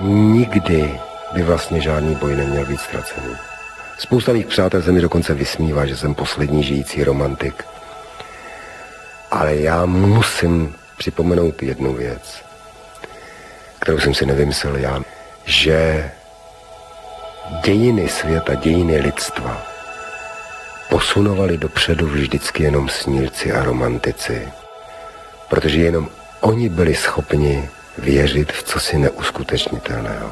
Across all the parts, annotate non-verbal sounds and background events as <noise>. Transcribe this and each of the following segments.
nikdy by vlastně žádný boj neměl být ztracený. Spousta mých přátel se mi dokonce vysmívá, že jsem poslední žijící romantik. Ale já musím připomenout jednu věc, kterou jsem si nevymyslel já, že dějiny světa, dějiny lidstva posunovali dopředu vždycky jenom snílci a romantici, protože jenom oni byli schopni věřit v cosi neuskutečnitelného.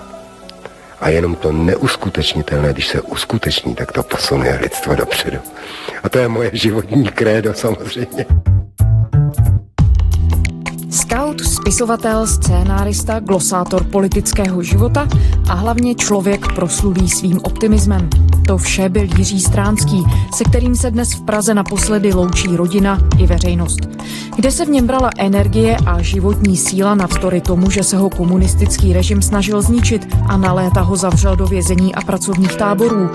A jenom to neuskutečnitelné, když se uskuteční, tak to posunuje lidstvo dopředu. A to je moje životní krédo samozřejmě. Scout, spisovatel, scénárista, glosátor politického života a hlavně člověk proslulý svým optimismem. To vše byl Jiří Stránský, se kterým se dnes v Praze naposledy loučí rodina i veřejnost. Kde se v něm brala energie a životní síla navzdory tomu, že se ho komunistický režim snažil zničit a na léta ho zavřel do vězení a pracovních táborů.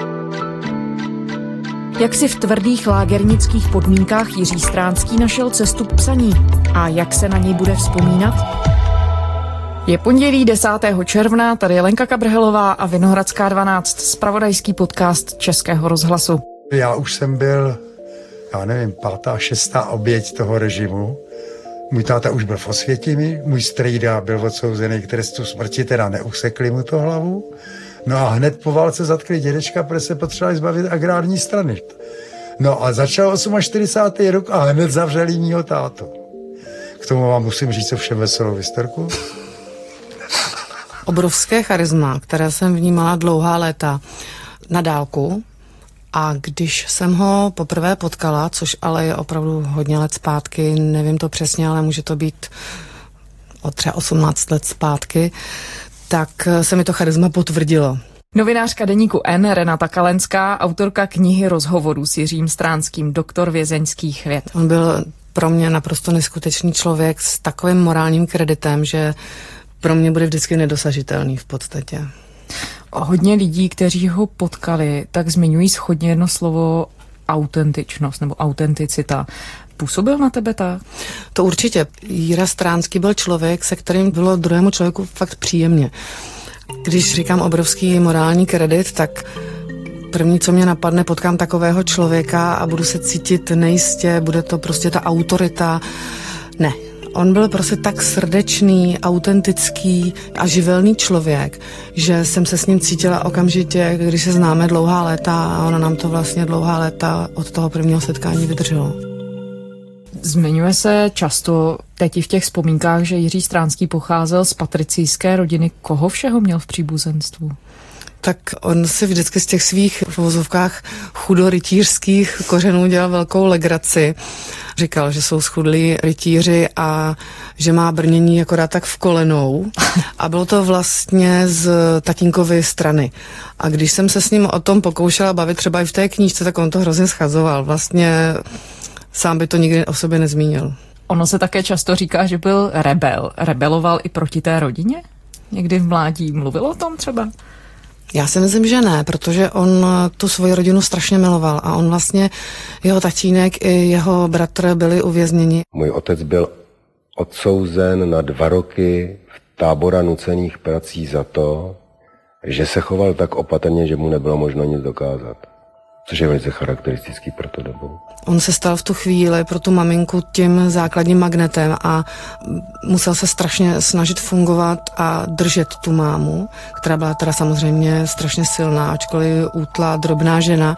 Jak si v tvrdých lágernických podmínkách Jiří Stránský našel cestu k psaní a jak se na něj bude vzpomínat? Je pondělí 10. června, tady je Lenka Kabrhelová a Vinohradská 12, spravodajský podcast Českého rozhlasu. Já už jsem byl, já nevím, pátá, šestá oběť toho režimu. Můj táta už byl v Osvětimi, můj strejda byl odsouzený k trestu smrti, teda neusekli mu to hlavu. No a hned po válce zatkli dědečka, protože se potřebovali zbavit agrární strany. No a začal 48. rok a hned zavřeli mýho tátu. K tomu vám musím říct všem veselou historku. Obrovské charisma, které jsem vnímala dlouhá léta na dálku, a když jsem ho poprvé potkala, což ale je opravdu hodně let zpátky, nevím to přesně, ale může to být o třeba 18 let zpátky, tak se mi to charisma potvrdilo. Novinářka deníku N Renata Kalenská, autorka knihy rozhovorů s Jiřím Stránským, doktor vězeňských věd. On byl pro mě naprosto neskutečný člověk s takovým morálním kreditem, že pro mě bude vždycky nedosažitelný v podstatě. Hodně lidí, kteří ho potkali, tak zmiňují schodně jedno slovo autentičnost nebo autenticita. Působil na tebe tak? To určitě. Jíra Stránský byl člověk, se kterým bylo druhému člověku fakt příjemně. Když říkám obrovský morální kredit, tak první, co mě napadne, potkám takového člověka a budu se cítit nejistě, bude to prostě ta autorita. Ne, on byl prostě tak srdečný, autentický a živelný člověk, že jsem se s ním cítila okamžitě, když se známe dlouhá léta a ona nám to vlastně dlouhá léta od toho prvního setkání vydrželo. Zmiňuje se často teď i v těch vzpomínkách, že Jiří Stránský pocházel z patricijské rodiny. Koho všeho měl v příbuzenstvu? Tak on si vždycky z těch svých v vozovkách chudorytířských kořenů dělal velkou legraci. Říkal, že jsou schudlí rytíři a že má brnění akorát tak v kolenou. <laughs> A bylo to vlastně z tatínkovy strany. A když jsem se s ním o tom pokoušela bavit třeba i v té knížce, tak on to hrozně schazoval. Vlastně Sám by to nikdy o sobě nezmínil. Ono se také často říká, že byl rebel. Rebeloval i proti té rodině? Někdy v mládí mluvil o tom třeba? Já si myslím, že ne, protože on tu svoji rodinu strašně miloval a on vlastně, jeho tatínek i jeho bratr byli uvězněni. Můj otec byl odsouzen na dva roky v tábora nucených prací za to, že se choval tak opatrně, že mu nebylo možno nic dokázat což je velice charakteristický pro tu dobu. On se stal v tu chvíli pro tu maminku tím základním magnetem a musel se strašně snažit fungovat a držet tu mámu, která byla teda samozřejmě strašně silná, ačkoliv útla, drobná žena.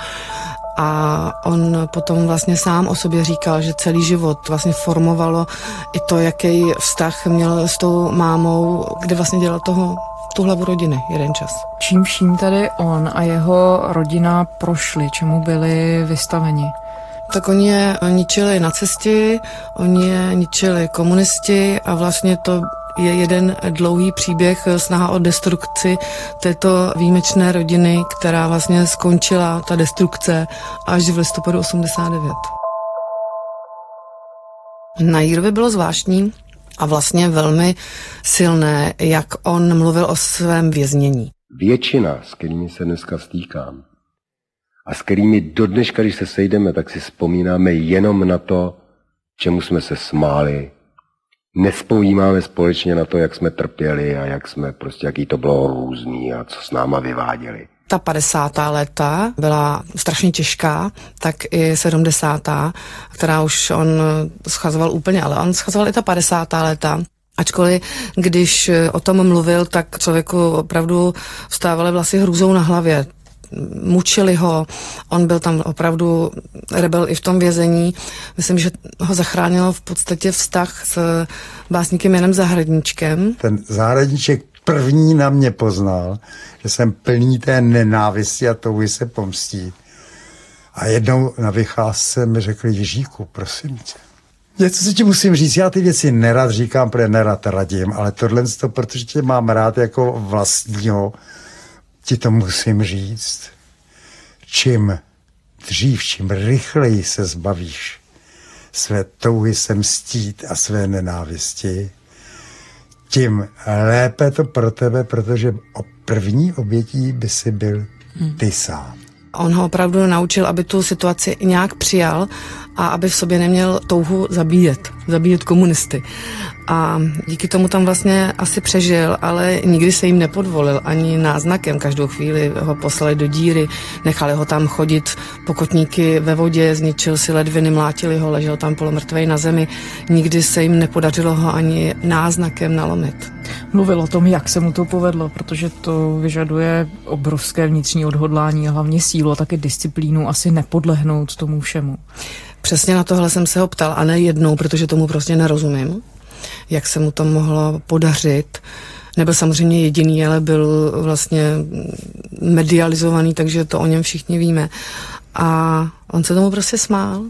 A on potom vlastně sám o sobě říkal, že celý život vlastně formovalo i to, jaký vztah měl s tou mámou, kde vlastně dělal toho tu hlavu rodiny jeden čas. Čím vším tady on a jeho rodina prošli, čemu byli vystaveni? Tak oni je ničili na cestě, oni je ničili komunisti a vlastně to je jeden dlouhý příběh, snaha o destrukci této výjimečné rodiny, která vlastně skončila, ta destrukce, až v listopadu 89. Na Jírovi bylo zvláštní, a vlastně velmi silné, jak on mluvil o svém věznění. Většina, s kterými se dneska stýkám a s kterými do dneška, když se sejdeme, tak si vzpomínáme jenom na to, čemu jsme se smáli, nespomínáme společně na to, jak jsme trpěli a jak jsme prostě, jaký to bylo různý a co s náma vyváděli. Ta 50. léta byla strašně těžká, tak i 70. která už on schazoval úplně, ale on schazoval i ta 50. léta. Ačkoliv, když o tom mluvil, tak člověku opravdu vstávaly vlasy hrůzou na hlavě mučili ho, on byl tam opravdu rebel i v tom vězení. Myslím, že ho zachránil v podstatě vztah s básníkem Janem Zahradníčkem. Ten Zahradníček první na mě poznal, že jsem plný té nenávisti a touhy se pomstít. A jednou na vycházce mi řekl, Ježíku, prosím tě, Něco si ti musím říct, já ty věci nerad říkám, protože nerad radím, ale tohle to, protože tě mám rád jako vlastního, ti to musím říct. Čím dřív, čím rychleji se zbavíš své touhy se mstít a své nenávisti, tím lépe to pro tebe, protože o první obětí by si byl ty sám. On ho opravdu naučil, aby tu situaci nějak přijal a aby v sobě neměl touhu zabíjet, zabíjet komunisty. A díky tomu tam vlastně asi přežil, ale nikdy se jim nepodvolil ani náznakem. Každou chvíli ho poslali do díry, nechali ho tam chodit pokotníky ve vodě, zničil si ledviny, mlátili ho, ležel tam polomrtvej na zemi. Nikdy se jim nepodařilo ho ani náznakem nalomit. Mluvil o tom, jak se mu to povedlo, protože to vyžaduje obrovské vnitřní odhodlání a hlavně sílu a také disciplínu asi nepodlehnout tomu všemu. Přesně na tohle jsem se ho ptal a ne jednou, protože tomu prostě nerozumím, jak se mu to mohlo podařit. Nebyl samozřejmě jediný, ale byl vlastně medializovaný, takže to o něm všichni víme. A on se tomu prostě smál.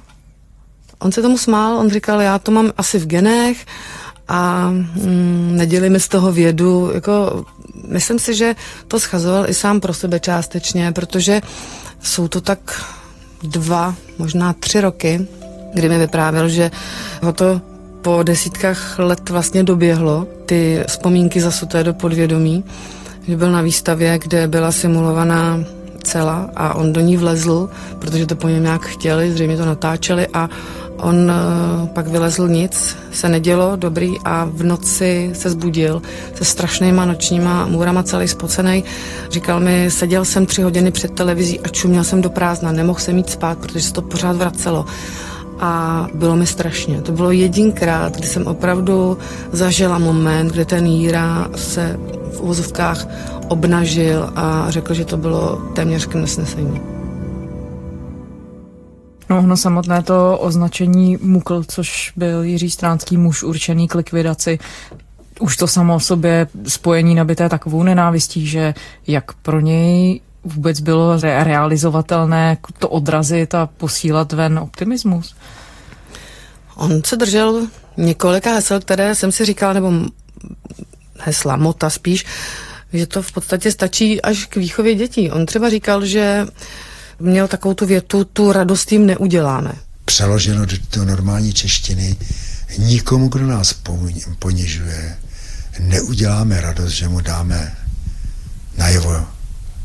On se tomu smál, on říkal, já to mám asi v genech a mm, nedělí mi z toho vědu. Jako, myslím si, že to schazoval i sám pro sebe částečně, protože jsou to tak dva, možná tři roky, kdy mi vyprávěl, že ho to po desítkách let vlastně doběhlo, ty vzpomínky zasuté do podvědomí, že byl na výstavě, kde byla simulovaná cela a on do ní vlezl, protože to po něm nějak chtěli, zřejmě to natáčeli a On uh, pak vylezl nic, se nedělo, dobrý a v noci se zbudil se strašnýma nočníma můrama celý spocený. Říkal mi, seděl jsem tři hodiny před televizí a čuměl jsem do prázdna, nemohl jsem jít spát, protože se to pořád vracelo. A bylo mi strašně. To bylo jedinkrát, kdy jsem opravdu zažila moment, kdy ten Jíra se v uvozovkách obnažil a řekl, že to bylo téměř k nesnesení. No ono samotné to označení Mukl, což byl Jiří Stránský muž určený k likvidaci, už to samo o sobě spojení nabité takovou nenávistí, že jak pro něj vůbec bylo realizovatelné to odrazit a posílat ven optimismus? On se držel několika hesel, které jsem si říkal, nebo hesla, mota spíš, že to v podstatě stačí až k výchově dětí. On třeba říkal, že měl takovou tu větu, tu radost jim neuděláme. Přeloženo do, do normální češtiny, nikomu, kdo nás ponižuje, neuděláme radost, že mu dáme najevo,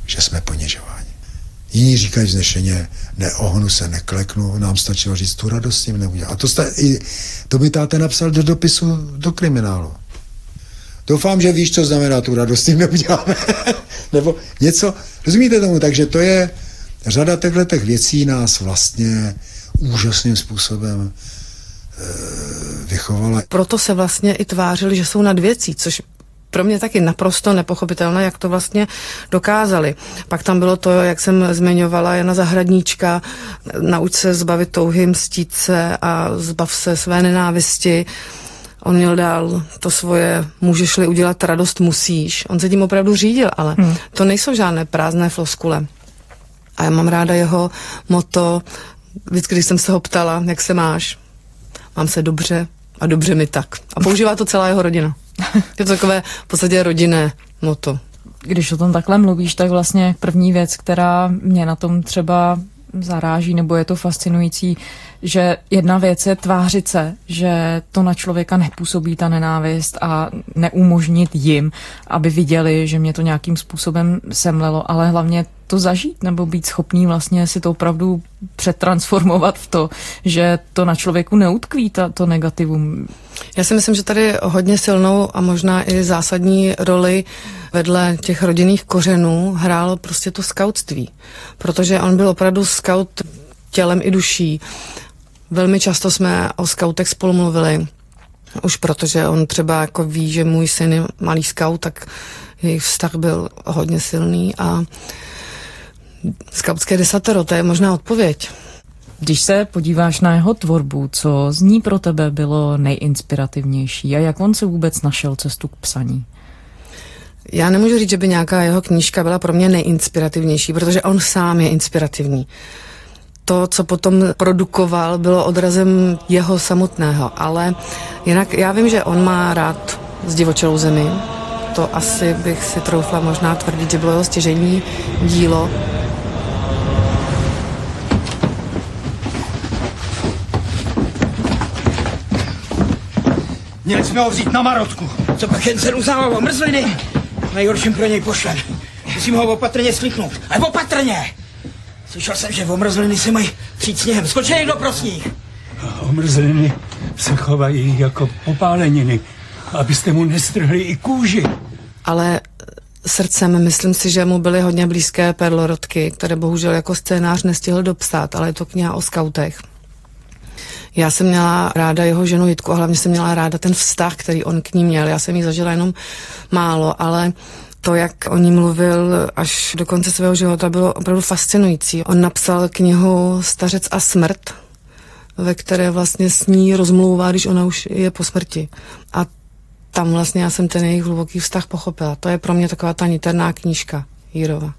že jsme ponižováni. Jiní říkají vznešeně, neohnu se, nekleknu, nám stačilo říct, tu radost jim neudělá. A to, sta, i, to by táte napsal do dopisu do kriminálu. Doufám, že víš, co znamená tu radost, tím neuděláme. <laughs> Nebo něco, rozumíte tomu? Takže to je, řada těchto těch věcí nás vlastně úžasným způsobem e, vychovala. Proto se vlastně i tvářili, že jsou nad věcí, což pro mě taky naprosto nepochopitelné, jak to vlastně dokázali. Pak tam bylo to, jak jsem zmiňovala, Jana Zahradníčka, nauč se zbavit touhy, mstít se a zbav se své nenávisti. On měl dál to svoje, můžeš-li udělat radost, musíš. On se tím opravdu řídil, ale hmm. to nejsou žádné prázdné floskule. A já mám ráda jeho moto, vždycky, když jsem se ho ptala, jak se máš, mám se dobře a dobře mi tak. A používá to celá jeho rodina. <laughs> Je to takové v podstatě rodinné moto. Když o tom takhle mluvíš, tak vlastně první věc, která mě na tom třeba zaráží, nebo je to fascinující, že jedna věc je tvářit se, že to na člověka nepůsobí ta nenávist a neumožnit jim, aby viděli, že mě to nějakým způsobem semlelo, ale hlavně to zažít nebo být schopný vlastně si to opravdu přetransformovat v to, že to na člověku neutkví, ta, to negativum. Já si myslím, že tady hodně silnou a možná i zásadní roli vedle těch rodinných kořenů hrálo prostě to skautství, protože on byl opravdu skaut tělem i duší. Velmi často jsme o skautech spolu mluvili, už protože on třeba jako ví, že můj syn je malý skaut, tak jejich vztah byl hodně silný a skautské desatero, to je možná odpověď. Když se podíváš na jeho tvorbu, co z ní pro tebe bylo nejinspirativnější a jak on se vůbec našel cestu k psaní? Já nemůžu říct, že by nějaká jeho knížka byla pro mě nejinspirativnější, protože on sám je inspirativní. To, co potom produkoval, bylo odrazem jeho samotného, ale jinak já vím, že on má rád zdivočelou zemi. To asi bych si troufla možná tvrdit, že bylo jeho stěžení dílo. Měli jsme ho vzít na Marotku. Co pak jen se uznávalo mrzliny? Nejhorším pro něj pošlem. Musím ho opatrně slíknout. Ale opatrně! Slyšel jsem, že omrzliny si mají přijít sněhem. Skočí někdo pro sníh. Omrzliny se chovají jako popáleniny, abyste mu nestrhli i kůži. Ale srdcem myslím si, že mu byly hodně blízké perlorodky, které bohužel jako scénář nestihl dopsat, ale je to kniha o skautech. Já jsem měla ráda jeho ženu Jitku a hlavně jsem měla ráda ten vztah, který on k ní měl. Já jsem jí zažila jenom málo, ale to, jak o ní mluvil až do konce svého života, bylo opravdu fascinující. On napsal knihu Stařec a smrt, ve které vlastně s ní rozmlouvá, když ona už je po smrti. A tam vlastně já jsem ten jejich hluboký vztah pochopila. To je pro mě taková ta niterná knížka Jírova.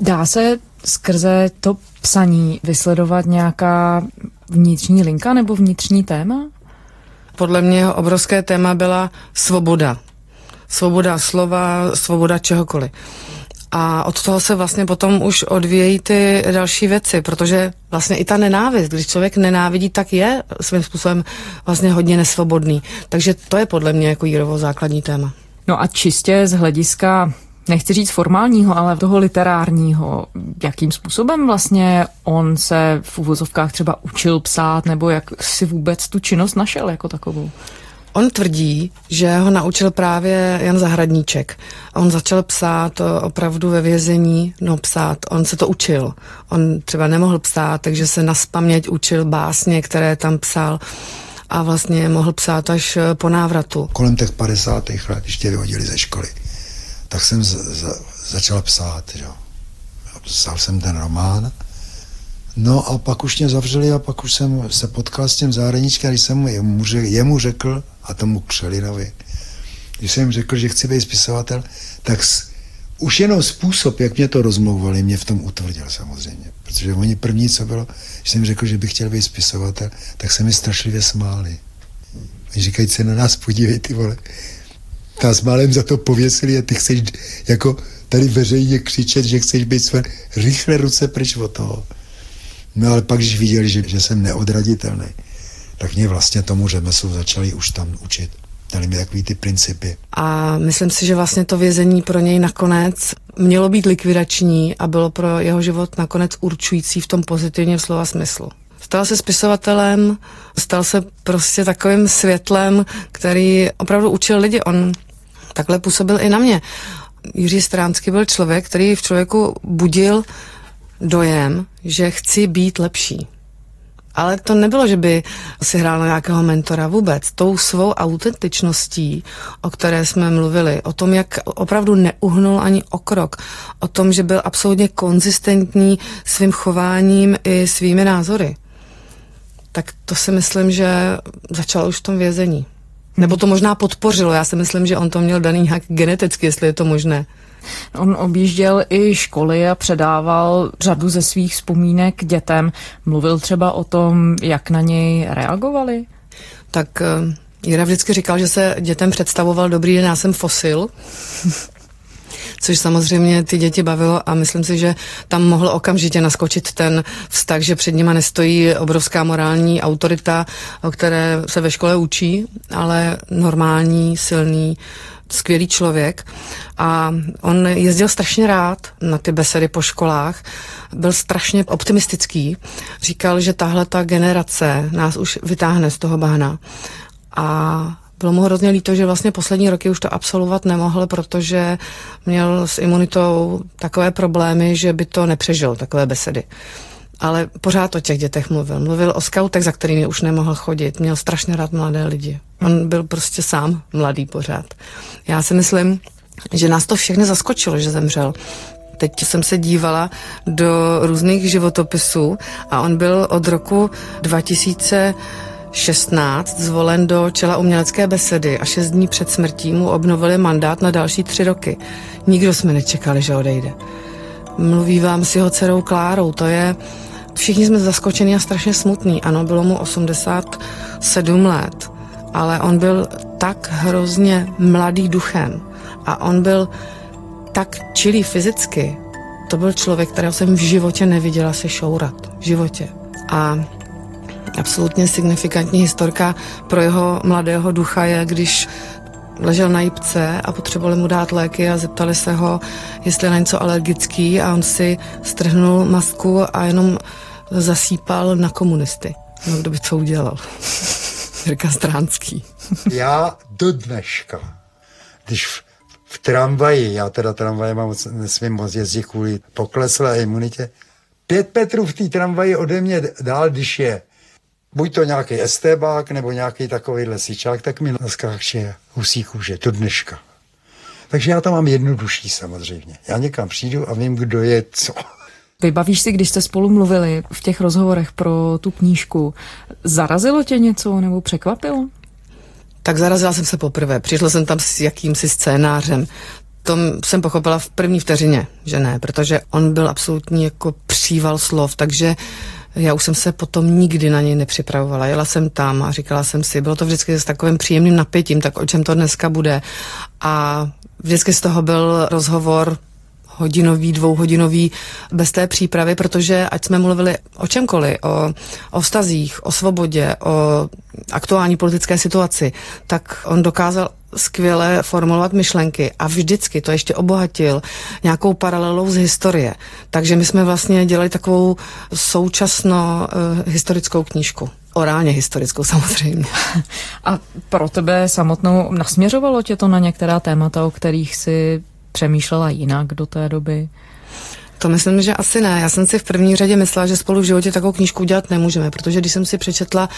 Dá se skrze to psaní vysledovat nějaká vnitřní linka nebo vnitřní téma? Podle mě obrovské téma byla svoboda. Svoboda slova, svoboda čehokoliv. A od toho se vlastně potom už odvíjejí ty další věci, protože vlastně i ta nenávist, když člověk nenávidí, tak je svým způsobem vlastně hodně nesvobodný. Takže to je podle mě jako Jírovo základní téma. No a čistě z hlediska nechci říct formálního, ale toho literárního. Jakým způsobem vlastně on se v uvozovkách třeba učil psát, nebo jak si vůbec tu činnost našel jako takovou? On tvrdí, že ho naučil právě Jan Zahradníček. On začal psát opravdu ve vězení, no psát, on se to učil. On třeba nemohl psát, takže se na spaměť učil básně, které tam psal a vlastně mohl psát až po návratu. Kolem těch 50. let, ještě vyhodili ze školy tak jsem z, z, začal psát. Že? Psal jsem ten román. No a pak už mě zavřeli a pak už jsem se potkal s tím zahraničkem, když jsem jemu, jemu řekl, a tomu Křelinovi, když jsem řekl, že chci být spisovatel, tak s, už jenom způsob, jak mě to rozmlouvali, mě v tom utvrdil samozřejmě. Protože oni první, co bylo, když jsem řekl, že bych chtěl být spisovatel, tak se mi strašlivě smáli. Oni říkají se na nás, podívej ty vole, nás málem za to pověsili a ty chceš jako tady veřejně křičet, že chceš být své rychle ruce pryč od toho. No ale pak, když viděli, že, že jsem neodraditelný, tak mě vlastně tomu řemeslu začali už tam učit. Dali mi takový ty principy. A myslím si, že vlastně to vězení pro něj nakonec mělo být likvidační a bylo pro jeho život nakonec určující v tom pozitivním slova smyslu. Stal se spisovatelem, stal se prostě takovým světlem, který opravdu učil lidi. On takhle působil i na mě. Jiří Stránský byl člověk, který v člověku budil dojem, že chci být lepší. Ale to nebylo, že by si hrál na nějakého mentora vůbec. Tou svou autentičností, o které jsme mluvili, o tom, jak opravdu neuhnul ani o krok, o tom, že byl absolutně konzistentní svým chováním i svými názory, tak to si myslím, že začalo už v tom vězení. Nebo to možná podpořilo. Já si myslím, že on to měl daný nějak geneticky, jestli je to možné. On objížděl i školy a předával řadu ze svých vzpomínek dětem. Mluvil třeba o tom, jak na něj reagovali? Tak eh, Jira vždycky říkal, že se dětem představoval dobrý den, já jsem fosil. Což samozřejmě ty děti bavilo a myslím si, že tam mohl okamžitě naskočit ten vztah, že před nima nestojí obrovská morální autorita, o které se ve škole učí, ale normální, silný skvělý člověk. A on jezdil strašně rád na ty besedy po školách, byl strašně optimistický, říkal, že tahle ta generace nás už vytáhne z toho bahna. A bylo mu hrozně líto, že vlastně poslední roky už to absolvovat nemohl, protože měl s imunitou takové problémy, že by to nepřežil, takové besedy. Ale pořád o těch dětech mluvil. Mluvil o skautech, za kterými už nemohl chodit. Měl strašně rád mladé lidi. On byl prostě sám mladý pořád. Já si myslím, že nás to všechny zaskočilo, že zemřel. Teď jsem se dívala do různých životopisů a on byl od roku 2000 16 zvolen do čela umělecké besedy a šest dní před smrtí mu obnovili mandát na další tři roky. Nikdo jsme nečekali, že odejde. Mluví vám s jeho dcerou Klárou, to je... Všichni jsme zaskočeni a strašně smutný. Ano, bylo mu 87 let, ale on byl tak hrozně mladý duchem a on byl tak čilý fyzicky. To byl člověk, kterého jsem v životě neviděla se šourat. V životě. A absolutně signifikantní historka pro jeho mladého ducha je, když ležel na jipce a potřebovali mu dát léky a zeptali se ho, jestli je na něco alergický a on si strhnul masku a jenom zasípal na komunisty. No, kdo by to udělal? <laughs> Jirka Stránský. Já do dneška, když v, v tramvaji, já teda tramvaje mám nesmím moc jezdit kvůli pokleslé imunitě, pět metrů v té tramvaji ode mě dál, když je buď to nějaký estébák nebo nějaký takovýhle sičák, tak mi naskáče husí kůže do dneška. Takže já to mám jednodušší samozřejmě. Já někam přijdu a vím, kdo je co. Vybavíš si, když jste spolu mluvili v těch rozhovorech pro tu knížku, zarazilo tě něco nebo překvapilo? Tak zarazila jsem se poprvé. Přišla jsem tam s jakýmsi scénářem. To jsem pochopila v první vteřině, že ne, protože on byl absolutní jako příval slov, takže já už jsem se potom nikdy na něj nepřipravovala. Jela jsem tam a říkala jsem si, bylo to vždycky s takovým příjemným napětím, tak o čem to dneska bude. A vždycky z toho byl rozhovor hodinový, dvouhodinový bez té přípravy, protože ať jsme mluvili o čemkoliv, o, o vztazích, o svobodě, o aktuální politické situaci, tak on dokázal skvěle formulovat myšlenky a vždycky to ještě obohatil nějakou paralelou z historie. Takže my jsme vlastně dělali takovou současno uh, historickou knížku. Orálně historickou <laughs> samozřejmě. A pro tebe samotnou nasměřovalo tě to na některá témata, o kterých si přemýšlela jinak do té doby? To myslím, že asi ne. Já jsem si v první řadě myslela, že spolu v životě takovou knížku udělat nemůžeme, protože když jsem si přečetla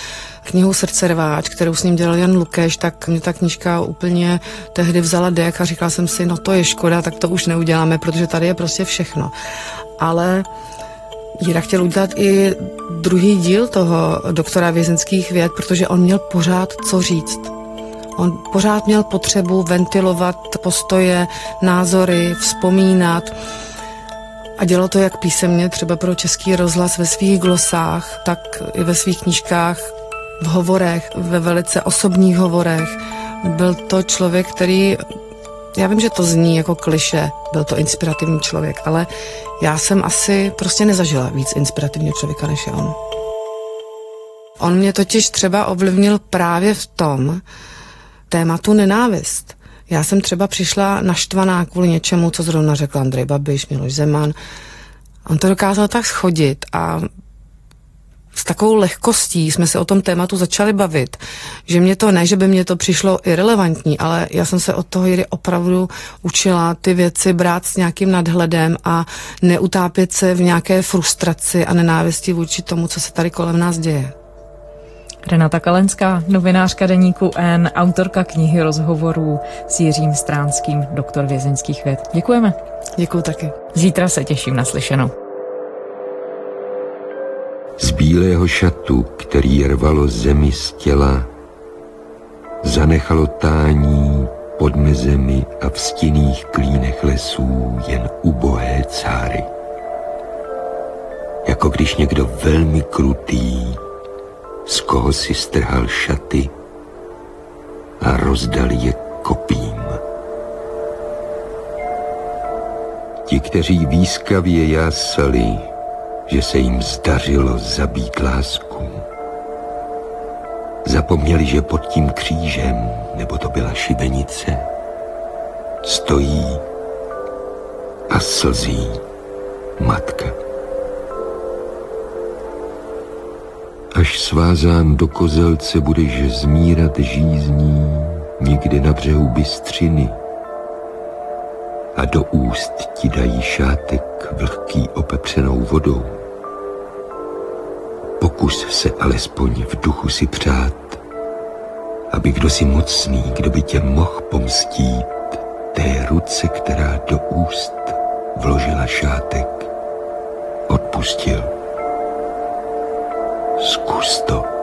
knihu Srdcerváč, kterou s ním dělal Jan Lukeš, tak mě ta knížka úplně tehdy vzala dech a říkala jsem si, no to je škoda, tak to už neuděláme, protože tady je prostě všechno. Ale Jira chtěl udělat i druhý díl toho doktora vězenských věd, protože on měl pořád co říct. On pořád měl potřebu ventilovat postoje, názory, vzpomínat. A dělal to jak písemně, třeba pro Český rozhlas ve svých glosách, tak i ve svých knížkách, v hovorech, ve velice osobních hovorech. Byl to člověk, který, já vím, že to zní jako kliše, byl to inspirativní člověk, ale já jsem asi prostě nezažila víc inspirativního člověka než je on. On mě totiž třeba ovlivnil právě v tom tématu nenávist. Já jsem třeba přišla naštvaná kvůli něčemu, co zrovna řekl Andrej Babiš, Miloš Zeman. On to dokázal tak schodit a s takovou lehkostí jsme se o tom tématu začali bavit, že mě to ne, že by mě to přišlo irrelevantní, ale já jsem se od toho Jiry opravdu učila ty věci brát s nějakým nadhledem a neutápět se v nějaké frustraci a nenávisti vůči tomu, co se tady kolem nás děje. Renata Kalenská, novinářka deníku N, autorka knihy rozhovorů s Jiřím Stránským, doktor vězeňských věd. Děkujeme. Děkuji taky. Zítra se těším na slyšenou. Z bílého šatu, který rvalo zemi z těla, zanechalo tání pod mezemi a v stinných klínech lesů jen ubohé cáry. Jako když někdo velmi krutý z koho si strhal šaty a rozdal je kopím. Ti, kteří výskavě jásali, že se jim zdařilo zabít lásku, zapomněli, že pod tím křížem, nebo to byla šibenice, stojí a slzí matka. Až svázán do kozelce budeš zmírat žízní někde na břehu bystřiny a do úst ti dají šátek vlhký opepřenou vodou. Pokus se alespoň v duchu si přát, aby kdo si mocný, kdo by tě mohl pomstít, té ruce, která do úst vložila šátek, odpustil. Zkus to.